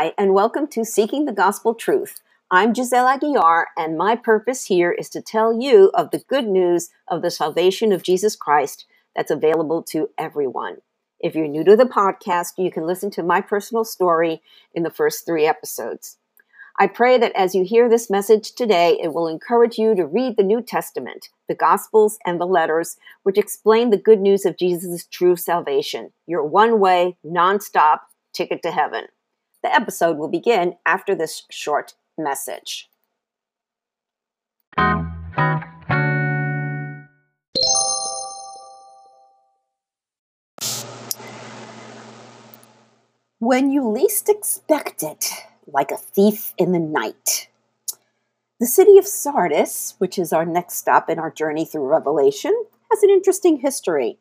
Hi, and welcome to Seeking the Gospel Truth. I'm Giselle Aguiar, and my purpose here is to tell you of the good news of the salvation of Jesus Christ that's available to everyone. If you're new to the podcast, you can listen to my personal story in the first three episodes. I pray that as you hear this message today, it will encourage you to read the New Testament, the Gospels, and the letters, which explain the good news of Jesus' true salvation, your one way, non-stop ticket to heaven. The episode will begin after this short message. When you least expect it, like a thief in the night. The city of Sardis, which is our next stop in our journey through Revelation, has an interesting history.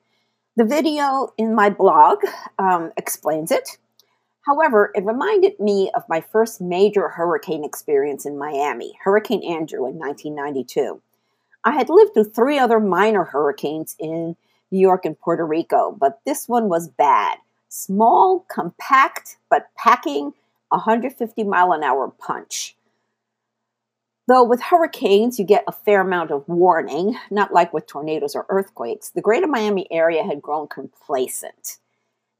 The video in my blog um, explains it. However, it reminded me of my first major hurricane experience in Miami, Hurricane Andrew in 1992. I had lived through three other minor hurricanes in New York and Puerto Rico, but this one was bad. Small, compact, but packing 150 mile an hour punch. Though with hurricanes, you get a fair amount of warning, not like with tornadoes or earthquakes, the greater Miami area had grown complacent.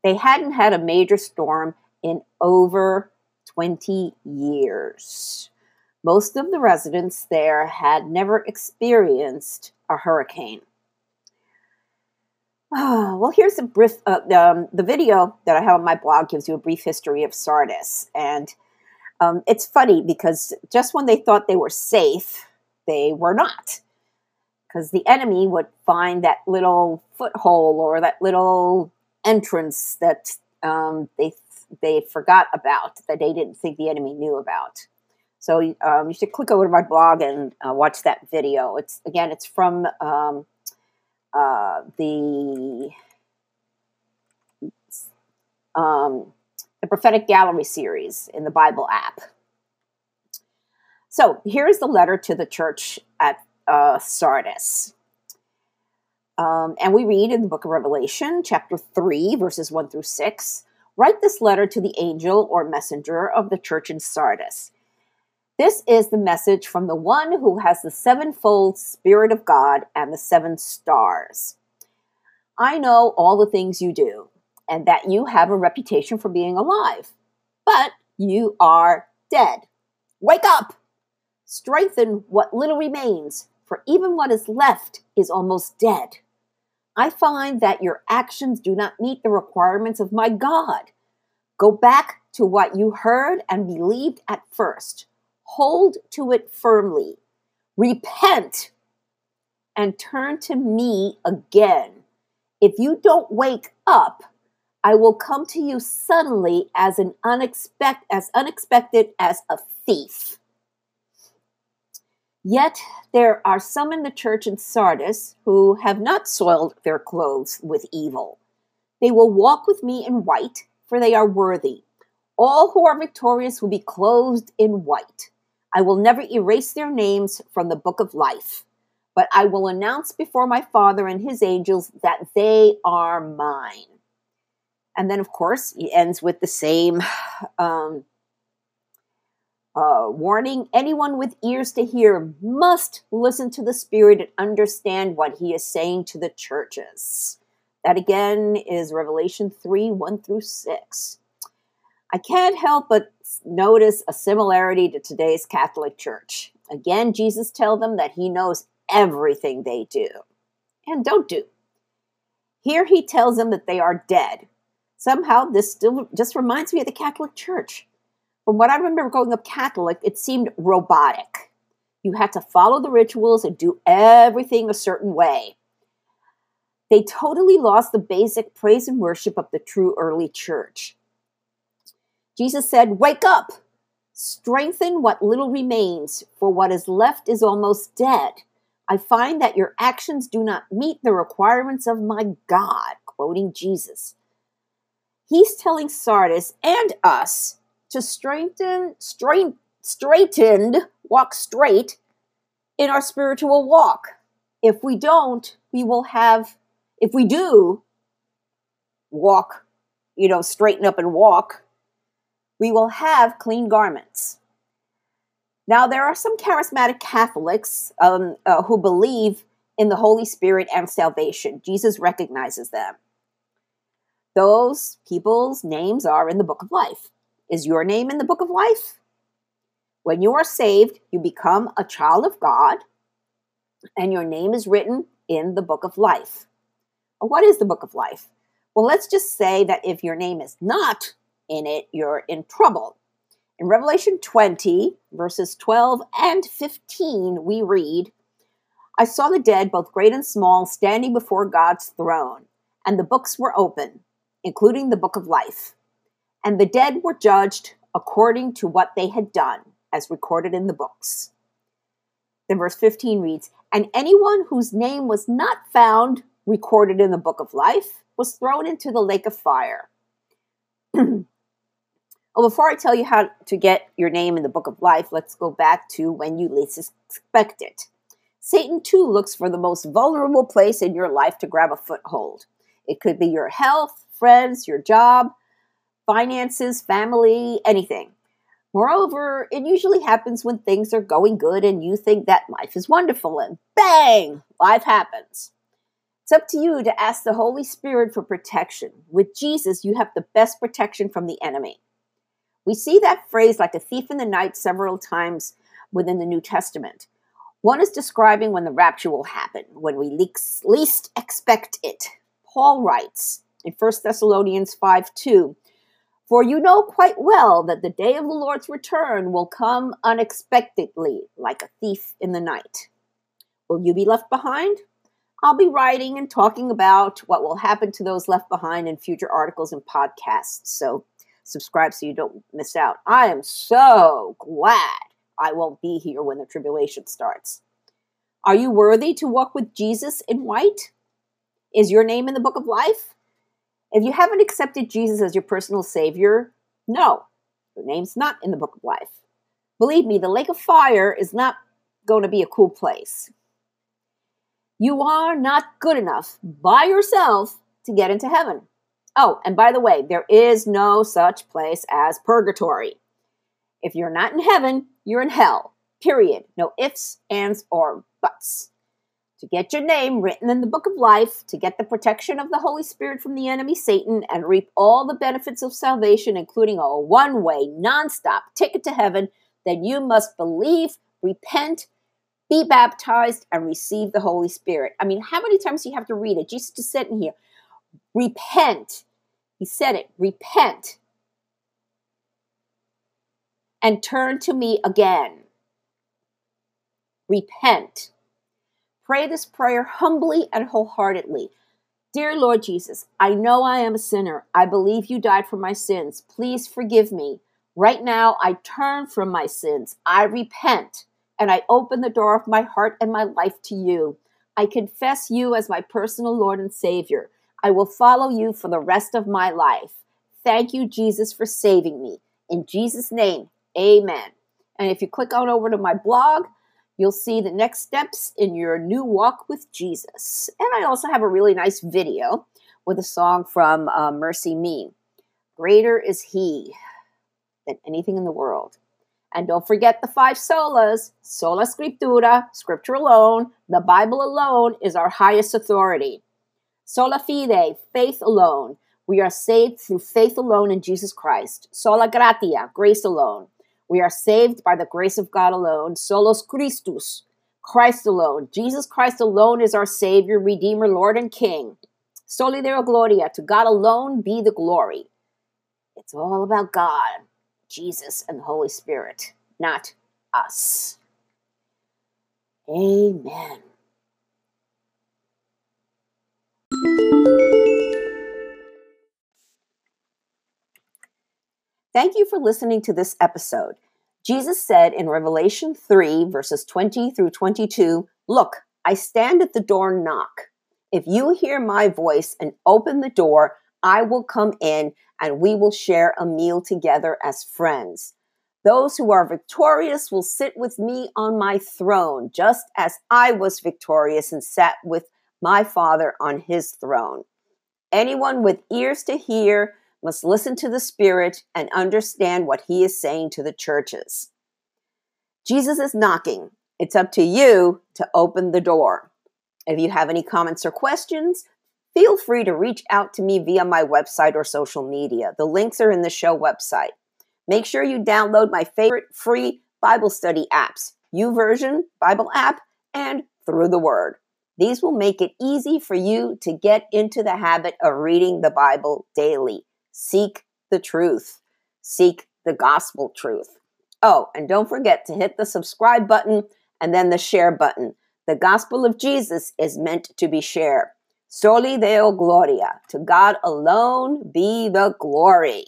They hadn't had a major storm in over 20 years. Most of the residents there had never experienced a hurricane. Oh, well, here's a brief. Uh, um, the video that I have on my blog gives you a brief history of Sardis, and um, it's funny because just when they thought they were safe, they were not, because the enemy would find that little foothold or that little entrance that um, they they forgot about that they didn't think the enemy knew about. So um, you should click over to my blog and uh, watch that video. It's again, it's from um, uh, the um, the prophetic gallery series in the Bible app. So here's the letter to the church at uh, Sardis. Um, and we read in the book of Revelation, chapter 3, verses 1 through 6 Write this letter to the angel or messenger of the church in Sardis. This is the message from the one who has the sevenfold Spirit of God and the seven stars. I know all the things you do, and that you have a reputation for being alive, but you are dead. Wake up! Strengthen what little remains, for even what is left is almost dead. I find that your actions do not meet the requirements of my God. Go back to what you heard and believed at first hold to it firmly, repent, and turn to me again. If you don't wake up, I will come to you suddenly as an unexpected as unexpected as a thief. Yet there are some in the church in Sardis who have not soiled their clothes with evil. They will walk with me in white, for they are worthy. All who are victorious will be clothed in white. I will never erase their names from the book of life, but I will announce before my Father and his angels that they are mine. And then, of course, he ends with the same um, uh, warning anyone with ears to hear must listen to the Spirit and understand what he is saying to the churches. That again is Revelation 3 1 through 6. I can't help but notice a similarity to today's Catholic Church. Again, Jesus tells them that he knows everything they do and don't do. Here he tells them that they are dead. Somehow, this still just reminds me of the Catholic Church. From what I remember growing up Catholic, it seemed robotic. You had to follow the rituals and do everything a certain way. They totally lost the basic praise and worship of the true early church. Jesus said, Wake up, strengthen what little remains, for what is left is almost dead. I find that your actions do not meet the requirements of my God, quoting Jesus. He's telling Sardis and us to strengthen, straight, straightened, walk straight in our spiritual walk. If we don't, we will have, if we do walk, you know, straighten up and walk, we will have clean garments. Now, there are some charismatic Catholics um, uh, who believe in the Holy Spirit and salvation. Jesus recognizes them. Those people's names are in the book of life. Is your name in the book of life? When you are saved, you become a child of God, and your name is written in the book of life. What is the book of life? Well, let's just say that if your name is not in it, you're in trouble. In Revelation 20, verses 12 and 15, we read, I saw the dead, both great and small, standing before God's throne, and the books were open, including the book of life. And the dead were judged according to what they had done, as recorded in the books. Then verse 15 reads, And anyone whose name was not found recorded in the book of life was thrown into the lake of fire. Well, before I tell you how to get your name in the book of life, let's go back to when you least expect it. Satan, too, looks for the most vulnerable place in your life to grab a foothold. It could be your health, friends, your job, finances, family, anything. Moreover, it usually happens when things are going good and you think that life is wonderful, and bang, life happens. It's up to you to ask the Holy Spirit for protection. With Jesus, you have the best protection from the enemy. We see that phrase like a thief in the night several times within the New Testament. One is describing when the rapture will happen, when we least expect it. Paul writes in 1 Thessalonians 5 2, For you know quite well that the day of the Lord's return will come unexpectedly, like a thief in the night. Will you be left behind? I'll be writing and talking about what will happen to those left behind in future articles and podcasts, so subscribe so you don't miss out. I am so glad I won't be here when the tribulation starts. Are you worthy to walk with Jesus in white? Is your name in the book of life? If you haven't accepted Jesus as your personal Savior, no, your name's not in the book of life. Believe me, the lake of fire is not going to be a cool place. You are not good enough by yourself to get into heaven. Oh, and by the way, there is no such place as purgatory. If you're not in heaven, you're in hell. Period. No ifs, ands, or buts. To get your name written in the book of life, to get the protection of the Holy Spirit from the enemy Satan, and reap all the benefits of salvation, including a one way, non-stop ticket to heaven, then you must believe, repent, be baptized, and receive the Holy Spirit. I mean, how many times do you have to read it? Jesus just sitting here. Repent. He said it. Repent and turn to me again. Repent. Pray this prayer humbly and wholeheartedly. Dear Lord Jesus, I know I am a sinner. I believe you died for my sins. Please forgive me. Right now, I turn from my sins. I repent and I open the door of my heart and my life to you. I confess you as my personal Lord and Savior. I will follow you for the rest of my life. Thank you, Jesus, for saving me. In Jesus' name, amen. And if you click on over to my blog, you'll see the next steps in your new walk with Jesus. And I also have a really nice video with a song from uh, MercyMe. Greater is He than anything in the world. And don't forget the five solas sola scriptura, scripture alone, the Bible alone is our highest authority. Sola fide, faith alone. We are saved through faith alone in Jesus Christ. Sola gratia, grace alone. We are saved by the grace of God alone. Solus Christus, Christ alone. Jesus Christ alone is our Savior, Redeemer, Lord, and King. Soli Deo Gloria, to God alone be the glory. It's all about God, Jesus, and the Holy Spirit, not us. Amen. Thank you for listening to this episode. Jesus said in Revelation 3, verses 20 through 22 Look, I stand at the door and knock. If you hear my voice and open the door, I will come in and we will share a meal together as friends. Those who are victorious will sit with me on my throne, just as I was victorious and sat with my Father on his throne. Anyone with ears to hear, must listen to the Spirit and understand what He is saying to the churches. Jesus is knocking. It's up to you to open the door. If you have any comments or questions, feel free to reach out to me via my website or social media. The links are in the show website. Make sure you download my favorite free Bible study apps, YouVersion Bible app and Through the Word. These will make it easy for you to get into the habit of reading the Bible daily. Seek the truth. Seek the gospel truth. Oh, and don't forget to hit the subscribe button and then the share button. The gospel of Jesus is meant to be shared. Soli Deo Gloria. To God alone be the glory.